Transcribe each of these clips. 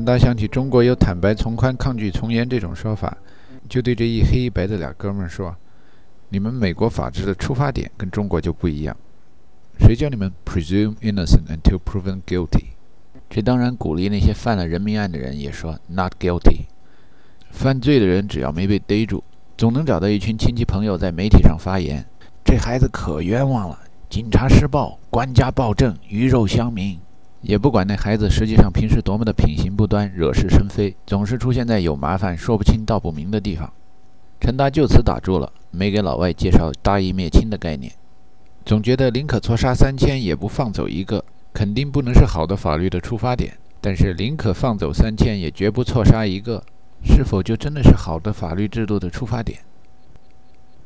陈达想起中国有坦白从宽、抗拒从严这种说法，就对这一黑一白的俩哥们儿说：“你们美国法治的出发点跟中国就不一样。谁叫你们 presume innocent until proven guilty？” 这当然鼓励那些犯了人命案的人也说 “not guilty”。犯罪的人只要没被逮住，总能找到一群亲戚朋友在媒体上发言：“这孩子可冤枉了，警察施暴，官家暴政，鱼肉乡民。”也不管那孩子实际上平时多么的品行不端、惹是生非，总是出现在有麻烦、说不清道不明的地方。陈达就此打住了，没给老外介绍大义灭亲的概念。总觉得宁可错杀三千，也不放走一个，肯定不能是好的法律的出发点。但是宁可放走三千，也绝不错杀一个，是否就真的是好的法律制度的出发点？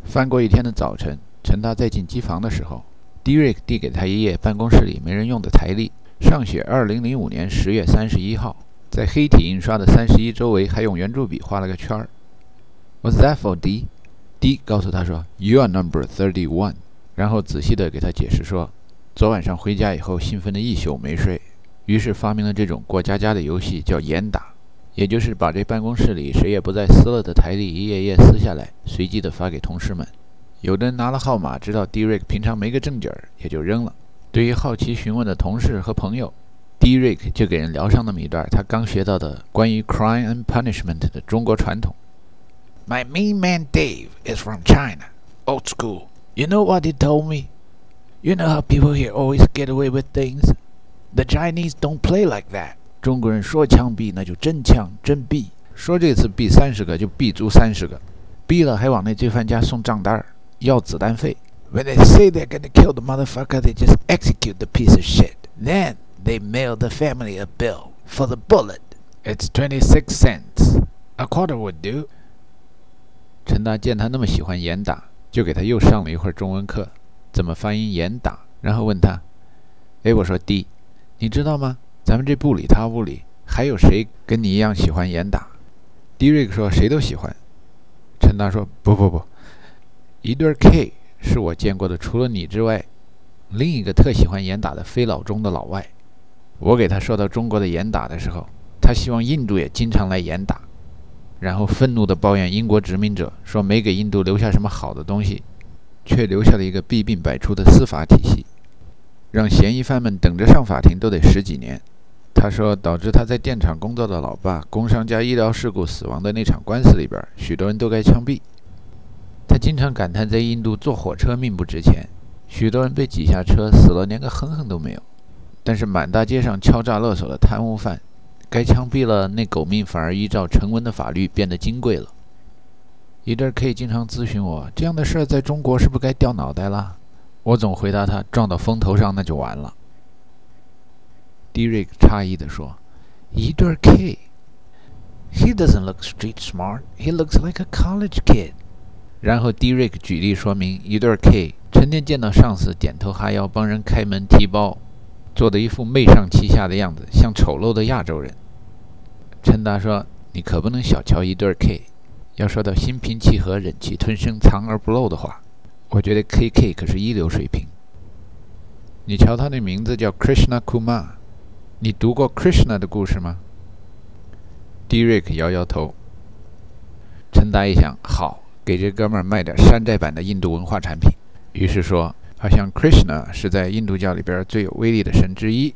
翻过一天的早晨，陈达在进机房的时候，迪瑞克递给他一页办公室里没人用的台历。上写二零零五年十月三十一号，在黑体印刷的三十一周围还用圆珠笔画了个圈儿。What's that for, D？D 告诉他说，You are number thirty one。然后仔细地给他解释说，昨晚上回家以后兴奋的一宿没睡，于是发明了这种过家家的游戏，叫严打，也就是把这办公室里谁也不再撕了的台历一页页撕下来，随机的发给同事们。有的人拿了号码，知道 D. Rick 平常没个正经儿，也就扔了。对于好奇询问的同事和朋友，Derek 就给人聊上那么一段他刚学到的关于 crime and punishment 的中国传统。My main man Dave is from China, old school. You know what he told me? You know how people here always get away with things? The Chinese don't play like that. 中国人说枪毙那就真枪真毙，说这次毙三十个就毙足三十个，毙了还往那罪犯家送账单儿，要子弹费。When they say they're gonna kill the motherfucker, they just execute the piece of shit. Then they mail the family a bill for the bullet. It's twenty-six cents. A quarter would do. 陈达见他那么喜欢严打，就给他又上了一会儿中文课，怎么发音严打，然后问他：“哎，我说 D，你知道吗？咱们这部里他屋里还有谁跟你一样喜欢严打？”D 瑞克说：“谁都喜欢。”陈达说：“不不不，一对 K。” 是我见过的除了你之外，另一个特喜欢严打的非老中的老外。我给他说到中国的严打的时候，他希望印度也经常来严打，然后愤怒地抱怨英国殖民者说没给印度留下什么好的东西，却留下了一个弊病百出的司法体系，让嫌疑犯们等着上法庭都得十几年。他说，导致他在电厂工作的老爸工伤加医疗事故死亡的那场官司里边，许多人都该枪毙。他经常感叹，在印度坐火车命不值钱，许多人被挤下车死了，连个哼哼都没有。但是满大街上敲诈勒索的贪污犯，该枪毙了，那狗命反而依照成文的法律变得金贵了。一阵可以经常咨询我，这样的事儿在中国是不是该掉脑袋了？我总回答他，撞到风头上那就完了。Derek 诧异地说：“一对 K。He doesn't look street smart. He looks like a college kid.” 然后 Derek 举例说明，一对 K 成天见到上司点头哈腰，帮人开门提包，做的一副媚上欺下的样子，像丑陋的亚洲人。陈达说：“你可不能小瞧一对 K。要说到心平气和、忍气吞声、藏而不露的话，我觉得 KK 可是一流水平。你瞧，他那名字叫 Krishna Kumar，你读过 Krishna 的故事吗？”Derek 摇摇头。陈达一想，好。给这哥们儿卖点山寨版的印度文化产品，于是说，好像 Krishna 是在印度教里边最有威力的神之一，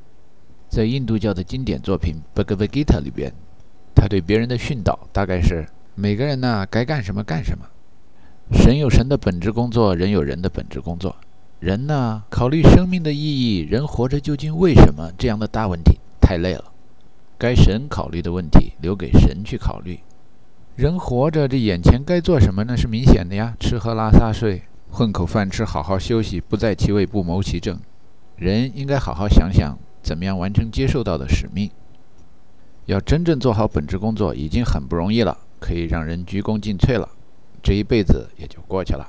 在印度教的经典作品《Bhagavad Gita》里边，他对别人的训导大概是：每个人呢该干什么干什么，神有神的本职工作，人有人的本职工作，人呢考虑生命的意义，人活着究竟为什么这样的大问题太累了，该神考虑的问题留给神去考虑。人活着，这眼前该做什么呢？是明显的呀，吃喝拉撒睡，混口饭吃，好好休息，不在其位不谋其政。人应该好好想想，怎么样完成接受到的使命。要真正做好本职工作，已经很不容易了，可以让人鞠躬尽瘁了，这一辈子也就过去了。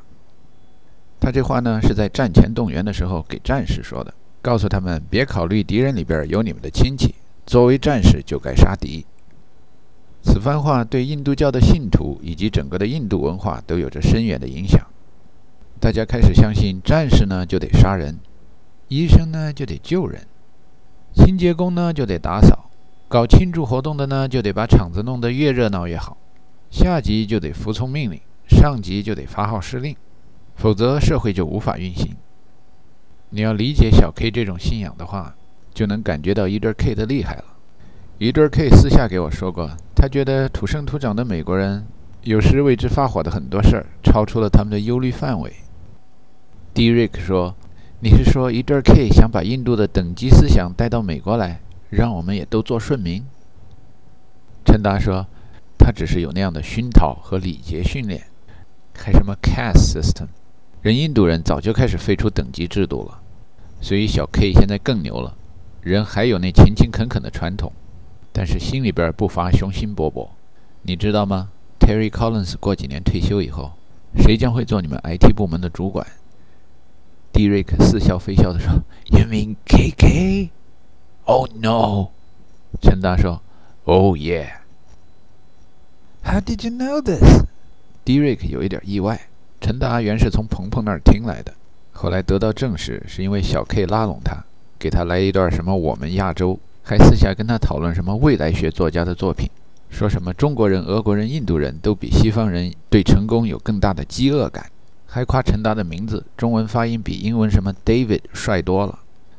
他这话呢，是在战前动员的时候给战士说的，告诉他们别考虑敌人里边有你们的亲戚，作为战士就该杀敌。此番话对印度教的信徒以及整个的印度文化都有着深远的影响。大家开始相信，战士呢就得杀人，医生呢就得救人，清洁工呢就得打扫，搞庆祝活动的呢，就得把场子弄得越热闹越好。下级就得服从命令，上级就得发号施令，否则社会就无法运行。你要理解小 K 这种信仰的话，就能感觉到一对 K 的厉害了。一对 K 私下给我说过，他觉得土生土长的美国人有时为之发火的很多事儿，超出了他们的忧虑范围。Derek 说：“你是说一对 K 想把印度的等级思想带到美国来？”让我们也都做顺民。陈达说：“他只是有那样的熏陶和礼节训练，还什么 caste system，人印度人早就开始废除等级制度了。所以小 K 现在更牛了，人还有那勤勤恳恳的传统，但是心里边不乏雄心勃勃。你知道吗？Terry Collins 过几年退休以后，谁将会做你们 IT 部门的主管？”Derek 似笑非笑地说：“You mean KK？” Oh no！陈达说：“Oh yeah。” How did you know this? Derek 有一点意外。陈达原是从鹏鹏那儿听来的，后来得到证实，是因为小 K 拉拢他，给他来一段什么我们亚洲，还私下跟他讨论什么未来学作家的作品，说什么中国人、俄国人、印度人都比西方人对成功有更大的饥饿感，还夸陈达的名字中文发音比英文什么 David 帅多了。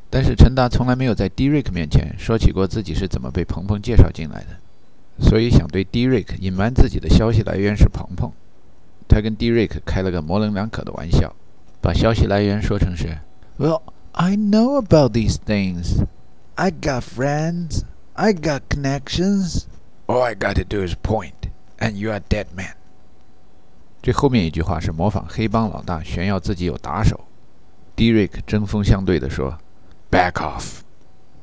但是陈达从来没有在 Derek 面前说起过自己是怎么被鹏鹏介绍进来的，所以想对 Derek 隐瞒自己的消息来源是鹏鹏。他跟 Derek 开了个模棱两可的玩笑，把消息来源说成是：“Well, I know about these things. I got friends. I got connections. All I got to do is point, and you are dead man。”这后面一句话是模仿黑帮老大炫耀自己有打手。Derek 针锋相对地说。Back off.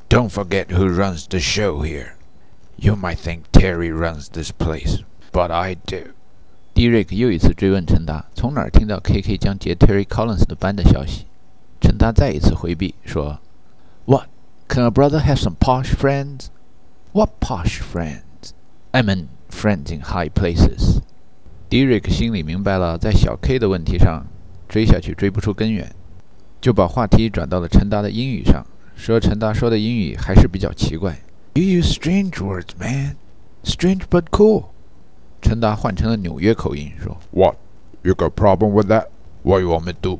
Don't forget who runs the show here. You might think Terry runs this place, but I do. Derek 又一次追问陈达，从哪儿听到 KK 将接 Terry Collins 的班的消息？陈达再一次回避，说：“What? Can a brother have some posh friends? What posh friends? I mean friends in high places.” Derek 心里明白了，在小 K 的问题上追下去追不出根源。就把话题转到了陈达的英语上，说陈达说的英语还是比较奇怪。You use strange words, man. Strange but cool. 陈达换成了纽约口音，说：“What? You got problem with that? What you want me do?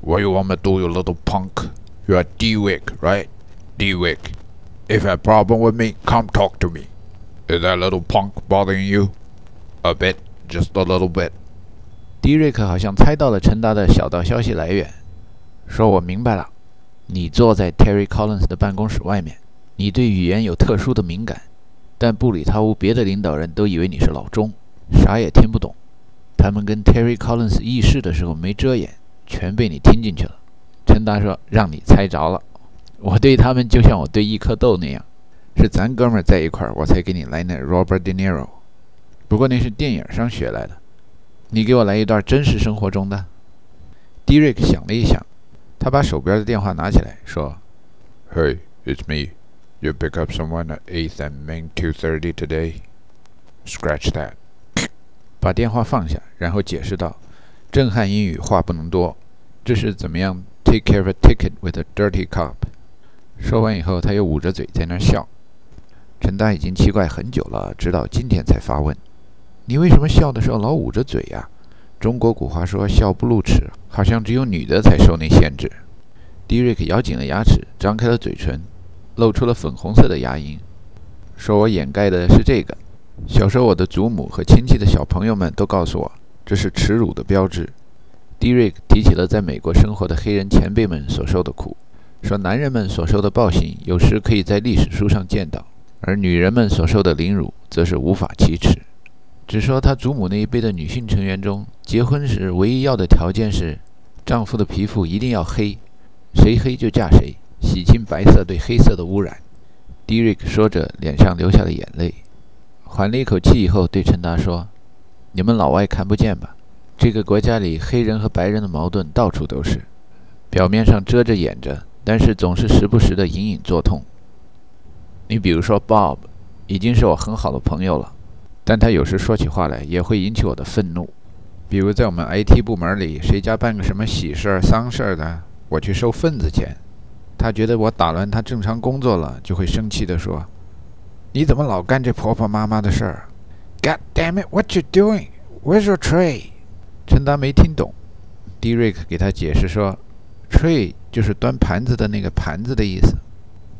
What you want me do, you little punk? You're D-Wick, right? D-Wick. If you have problem with me, come talk to me. Is that little punk bothering you? A bit, just a little bit. 迪瑞克好像猜到了陈达的小道消息来源。说我明白了，你坐在 Terry Collins 的办公室外面，你对语言有特殊的敏感，但布里塔屋别的领导人都以为你是老钟，啥也听不懂。他们跟 Terry Collins 议事的时候没遮掩，全被你听进去了。陈达说：“让你猜着了，我对他们就像我对一颗豆那样，是咱哥们在一块儿，我才给你来那 Robert De Niro。不过那是电影上学来的，你给我来一段真实生活中的。” Derek 想了一想。他把手边的电话拿起来，说：“Hey, it's me. You pick up someone at Eighth and Main 230 today? Scratch that.” 把电话放下，然后解释道：“震撼英语，话不能多。这是怎么样？Take care of a ticket with a dirty cop。”说完以后，他又捂着嘴在那儿笑。陈丹已经奇怪很久了，直到今天才发问：“你为什么笑的时候老捂着嘴呀？”中国古话说“笑不露齿”，好像只有女的才受那限制。迪瑞克咬紧了牙齿，张开了嘴唇，露出了粉红色的牙龈，说：“我掩盖的是这个。小时候，我的祖母和亲戚的小朋友们都告诉我，这是耻辱的标志。”迪瑞克提起了在美国生活的黑人前辈们所受的苦，说：“男人们所受的暴行，有时可以在历史书上见到，而女人们所受的凌辱，则是无法启齿。”只说他祖母那一辈的女性成员中，结婚时唯一要的条件是，丈夫的皮肤一定要黑，谁黑就嫁谁，洗清白色对黑色的污染。迪瑞克说着，脸上流下了眼泪，缓了一口气以后，对陈达说：“你们老外看不见吧？这个国家里黑人和白人的矛盾到处都是，表面上遮着掩着，但是总是时不时的隐隐作痛。你比如说 Bob，已经是我很好的朋友了。”但他有时说起话来也会引起我的愤怒，比如在我们 IT 部门里，谁家办个什么喜事儿、丧事儿的，我去收份子钱，他觉得我打乱他正常工作了，就会生气地说：“你怎么老干这婆婆妈妈的事儿？God damn it! What you doing? Where's your tray? 陈达没听懂。Derek 给他解释说，tray 就是端盘子的那个盘子的意思。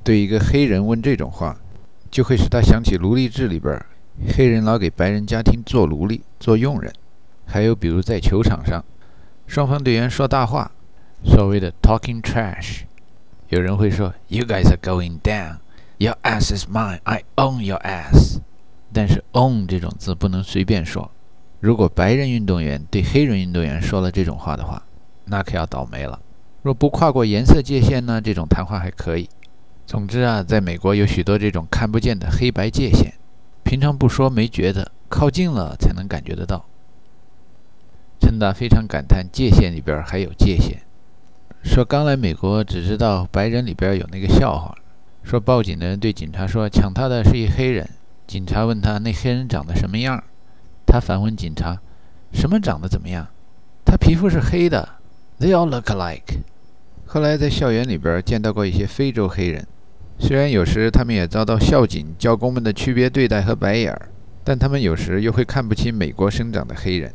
对一个黑人问这种话，就会使他想起奴隶制里边，黑人老给白人家庭做奴隶、做佣人。还有比如在球场上，双方队员说大话，所谓的 talking trash。有人会说，You guys are going down. Your ass is mine. I own your ass. 但是 own 这种字不能随便说。如果白人运动员对黑人运动员说了这种话的话，那可要倒霉了。若不跨过颜色界限呢？这种谈话还可以。总之啊，在美国有许多这种看不见的黑白界限，平常不说没觉得，靠近了才能感觉得到。陈达非常感叹，界限里边还有界限。说刚来美国，只知道白人里边有那个笑话，说报警的人对警察说抢他的是一黑人，警察问他那黑人长得什么样？他反问警察：“什么长得怎么样？他皮肤是黑的。”They all look alike。后来在校园里边见到过一些非洲黑人，虽然有时他们也遭到校警、教工们的区别对待和白眼儿，但他们有时又会看不起美国生长的黑人。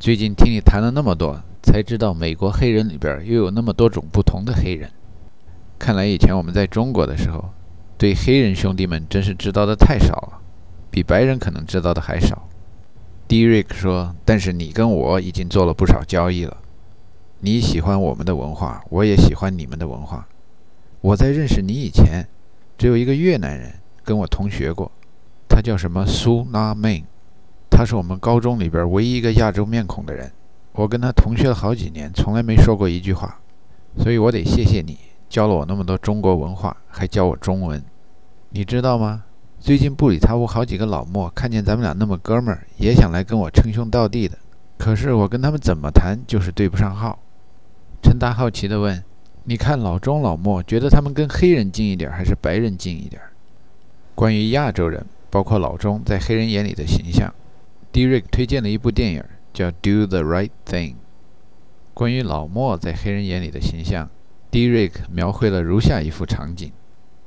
最近听你谈了那么多，才知道美国黑人里边又有那么多种不同的黑人。看来以前我们在中国的时候，对黑人兄弟们真是知道的太少了，比白人可能知道的还少。Derek 说：“但是你跟我已经做了不少交易了。你喜欢我们的文化，我也喜欢你们的文化。我在认识你以前，只有一个越南人跟我同学过，他叫什么苏纳妹，他是我们高中里边唯一一个亚洲面孔的人。我跟他同学了好几年，从来没说过一句话，所以我得谢谢你教了我那么多中国文化，还教我中文。你知道吗？”最近布里塔屋好几个老莫看见咱们俩那么哥们儿，也想来跟我称兄道弟的。可是我跟他们怎么谈，就是对不上号。陈达好奇地问：“你看老钟、老莫，觉得他们跟黑人近一点，还是白人近一点？”关于亚洲人，包括老钟在黑人眼里的形象，Derek 推荐了一部电影，叫《Do the Right Thing》。关于老莫在黑人眼里的形象，Derek 描绘了如下一幅场景。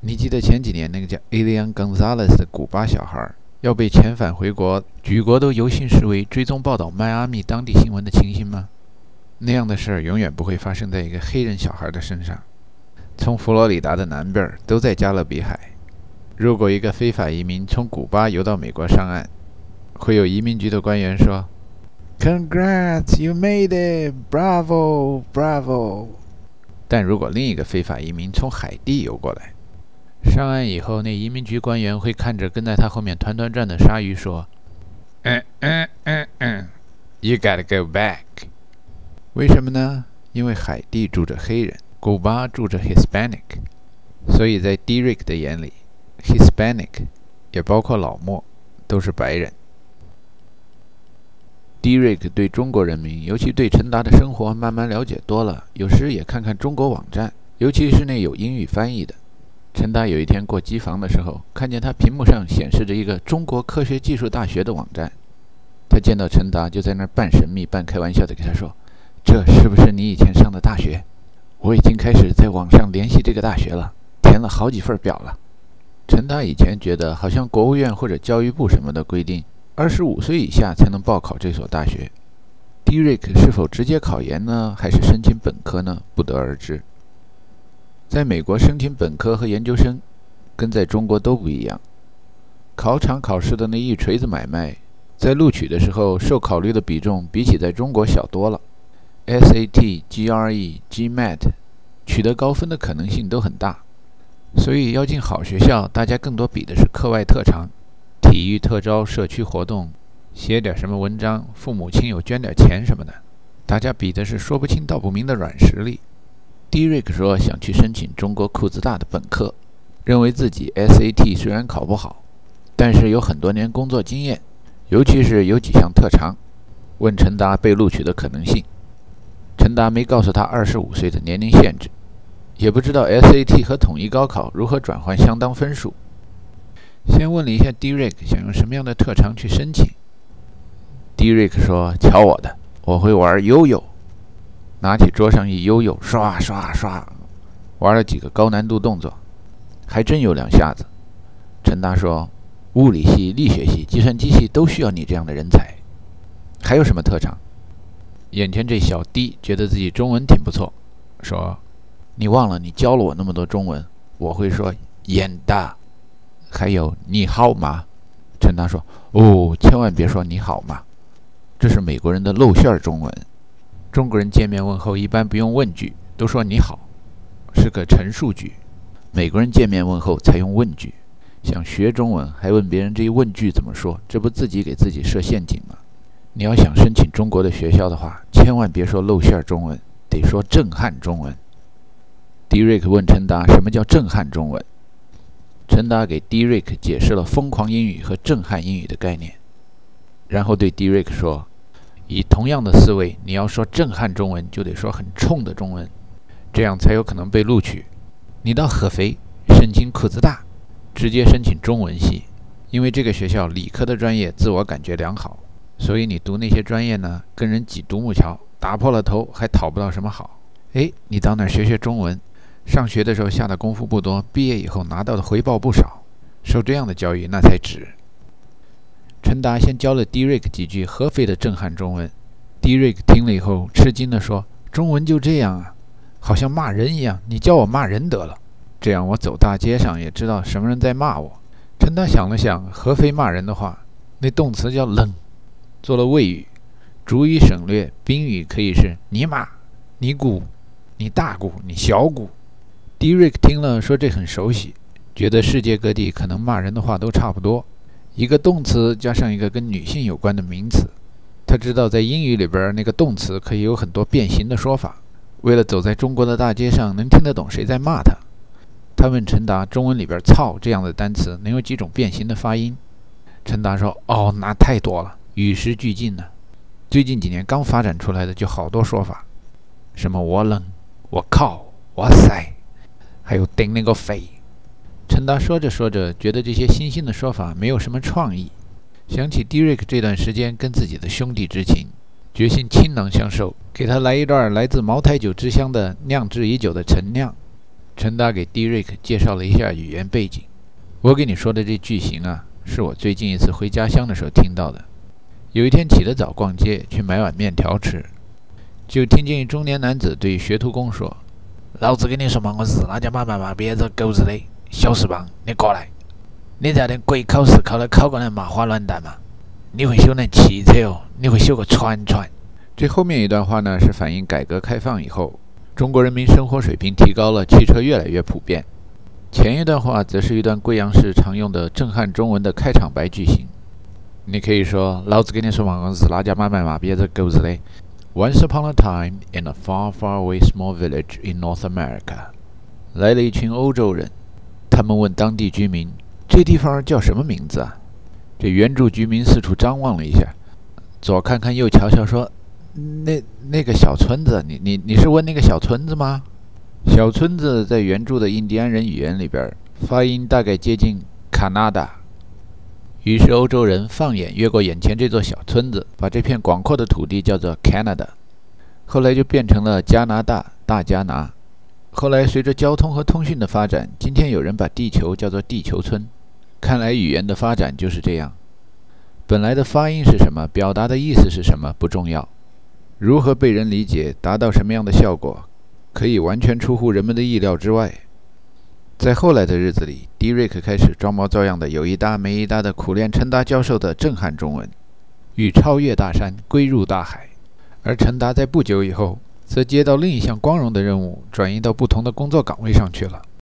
你记得前几年那个叫 Elian Gonzalez 的古巴小孩要被遣返回国，举国都游行示威，追踪报道迈阿密当地新闻的情形吗？那样的事儿永远不会发生在一个黑人小孩的身上。从佛罗里达的南边都在加勒比海。如果一个非法移民从古巴游到美国上岸，会有移民局的官员说：“Congrats, you made it! Bravo, bravo！” 但如果另一个非法移民从海地游过来，上岸以后，那移民局官员会看着跟在他后面团团转的鲨鱼说：“嗯嗯嗯嗯，You gotta go back。”为什么呢？因为海地住着黑人，古巴住着 Hispanic，所以在 Derek 的眼里，Hispanic 也包括老莫，都是白人。Derek 对中国人民，尤其对陈达的生活慢慢了解多了，有时也看看中国网站，尤其是那有英语翻译的。陈达有一天过机房的时候，看见他屏幕上显示着一个中国科学技术大学的网站。他见到陈达，就在那儿半神秘半开玩笑地跟他说：“这是不是你以前上的大学？我已经开始在网上联系这个大学了，填了好几份表了。”陈达以前觉得，好像国务院或者教育部什么的规定，二十五岁以下才能报考这所大学。Derek 是否直接考研呢，还是申请本科呢？不得而知。在美国申请本科和研究生，跟在中国都不一样。考场考试的那一锤子买卖，在录取的时候受考虑的比重比起在中国小多了。SAT、GRE、GMAT 取得高分的可能性都很大，所以要进好学校，大家更多比的是课外特长、体育特招、社区活动，写点什么文章，父母亲友捐点钱什么的，大家比的是说不清道不明的软实力。Derek 说想去申请中国库兹大的本科，认为自己 SAT 虽然考不好，但是有很多年工作经验，尤其是有几项特长。问陈达被录取的可能性，陈达没告诉他二十五岁的年龄限制，也不知道 SAT 和统一高考如何转换相当分数。先问了一下 Derek 想用什么样的特长去申请。Derek 说：“瞧我的，我会玩悠悠。”拿起桌上一悠悠，刷刷刷，玩了几个高难度动作，还真有两下子。陈达说：“物理系、力学系、计算机系都需要你这样的人才。还有什么特长？”眼前这小 D 觉得自己中文挺不错，说：“你忘了你教了我那么多中文，我会说眼大，还有你好吗？”陈达说：“哦，千万别说你好吗，这是美国人的露馅中文。中国人见面问候一般不用问句，都说你好，是个陈述句。美国人见面问候才用问句，想学中文还问别人这一问句怎么说，这不自己给自己设陷阱吗？你要想申请中国的学校的话，千万别说露馅中文，得说震撼中文。”迪瑞克问陈达：“什么叫震撼中文？”陈达给迪瑞克解释了疯狂英语和震撼英语的概念，然后对迪瑞克说。以同样的思维，你要说震撼中文，就得说很冲的中文，这样才有可能被录取。你到合肥申请裤子大，直接申请中文系，因为这个学校理科的专业自我感觉良好，所以你读那些专业呢，跟人挤独木桥，打破了头还讨不到什么好。哎，你到那儿学学中文，上学的时候下的功夫不多，毕业以后拿到的回报不少，受这样的教育那才值。陈达先教了迪瑞克几句合肥的震撼中文，迪瑞克听了以后吃惊地说：“中文就这样啊，好像骂人一样。你教我骂人得了，这样我走大街上也知道什么人在骂我。”陈达想了想，合肥骂人的话，那动词叫“冷”，做了谓语，主语省略，宾语可以是你妈、你姑、你大姑、你小姑。迪瑞克听了说：“这很熟悉，觉得世界各地可能骂人的话都差不多。”一个动词加上一个跟女性有关的名词，他知道在英语里边那个动词可以有很多变形的说法。为了走在中国的大街上能听得懂谁在骂他，他问陈达：“中文里边‘操’这样的单词能有几种变形的发音？”陈达说：“哦，那太多了，与时俱进呢。最近几年刚发展出来的就好多说法，什么‘我冷’‘我靠’‘哇塞’，还有‘顶那个肺’。”陈达说着说着，觉得这些新兴的说法没有什么创意，想起迪瑞克这段时间跟自己的兄弟之情，决心倾囊相授，给他来一段来自茅台酒之乡的酿制已久的陈酿。陈达给迪瑞克介绍了一下语言背景。我给你说的这句型啊，是我最近一次回家乡的时候听到的。有一天起得早，逛街去买碗面条吃，就听见中年男子对学徒工说：“老子跟你说嘛，我日他家妈妈妈别这狗日的！”小翅膀，你过来！你在那鬼考试考的考过来麻花卵蛋吗？你会修那汽车哦？你会修个船船？这后面一段话呢，是反映改革开放以后，中国人民生活水平提高了，汽车越来越普遍。前一段话则是一段贵阳市常用的震撼中文的开场白句型。你可以说：“老子跟你说嘛，我是哪家买卖嘛，别这狗日的！”Once upon a time, in a far, far away small village in North America，来了一群欧洲人。他们问当地居民：“这地方叫什么名字啊？”这原住居民四处张望了一下，左看看右瞧瞧，说：“那那个小村子，你你你是问那个小村子吗？”小村子在原住的印第安人语言里边，发音大概接近 Canada。于是欧洲人放眼越过眼前这座小村子，把这片广阔的土地叫做 Canada，后来就变成了加拿大大加拿。后来，随着交通和通讯的发展，今天有人把地球叫做地球村。看来语言的发展就是这样。本来的发音是什么，表达的意思是什么不重要，如何被人理解，达到什么样的效果，可以完全出乎人们的意料之外。在后来的日子里，迪瑞克开始装模作样的有一搭没一搭的苦练陈达教授的震撼中文，欲超越大山，归入大海。而陈达在不久以后。则接到另一项光荣的任务，转移到不同的工作岗位上去了。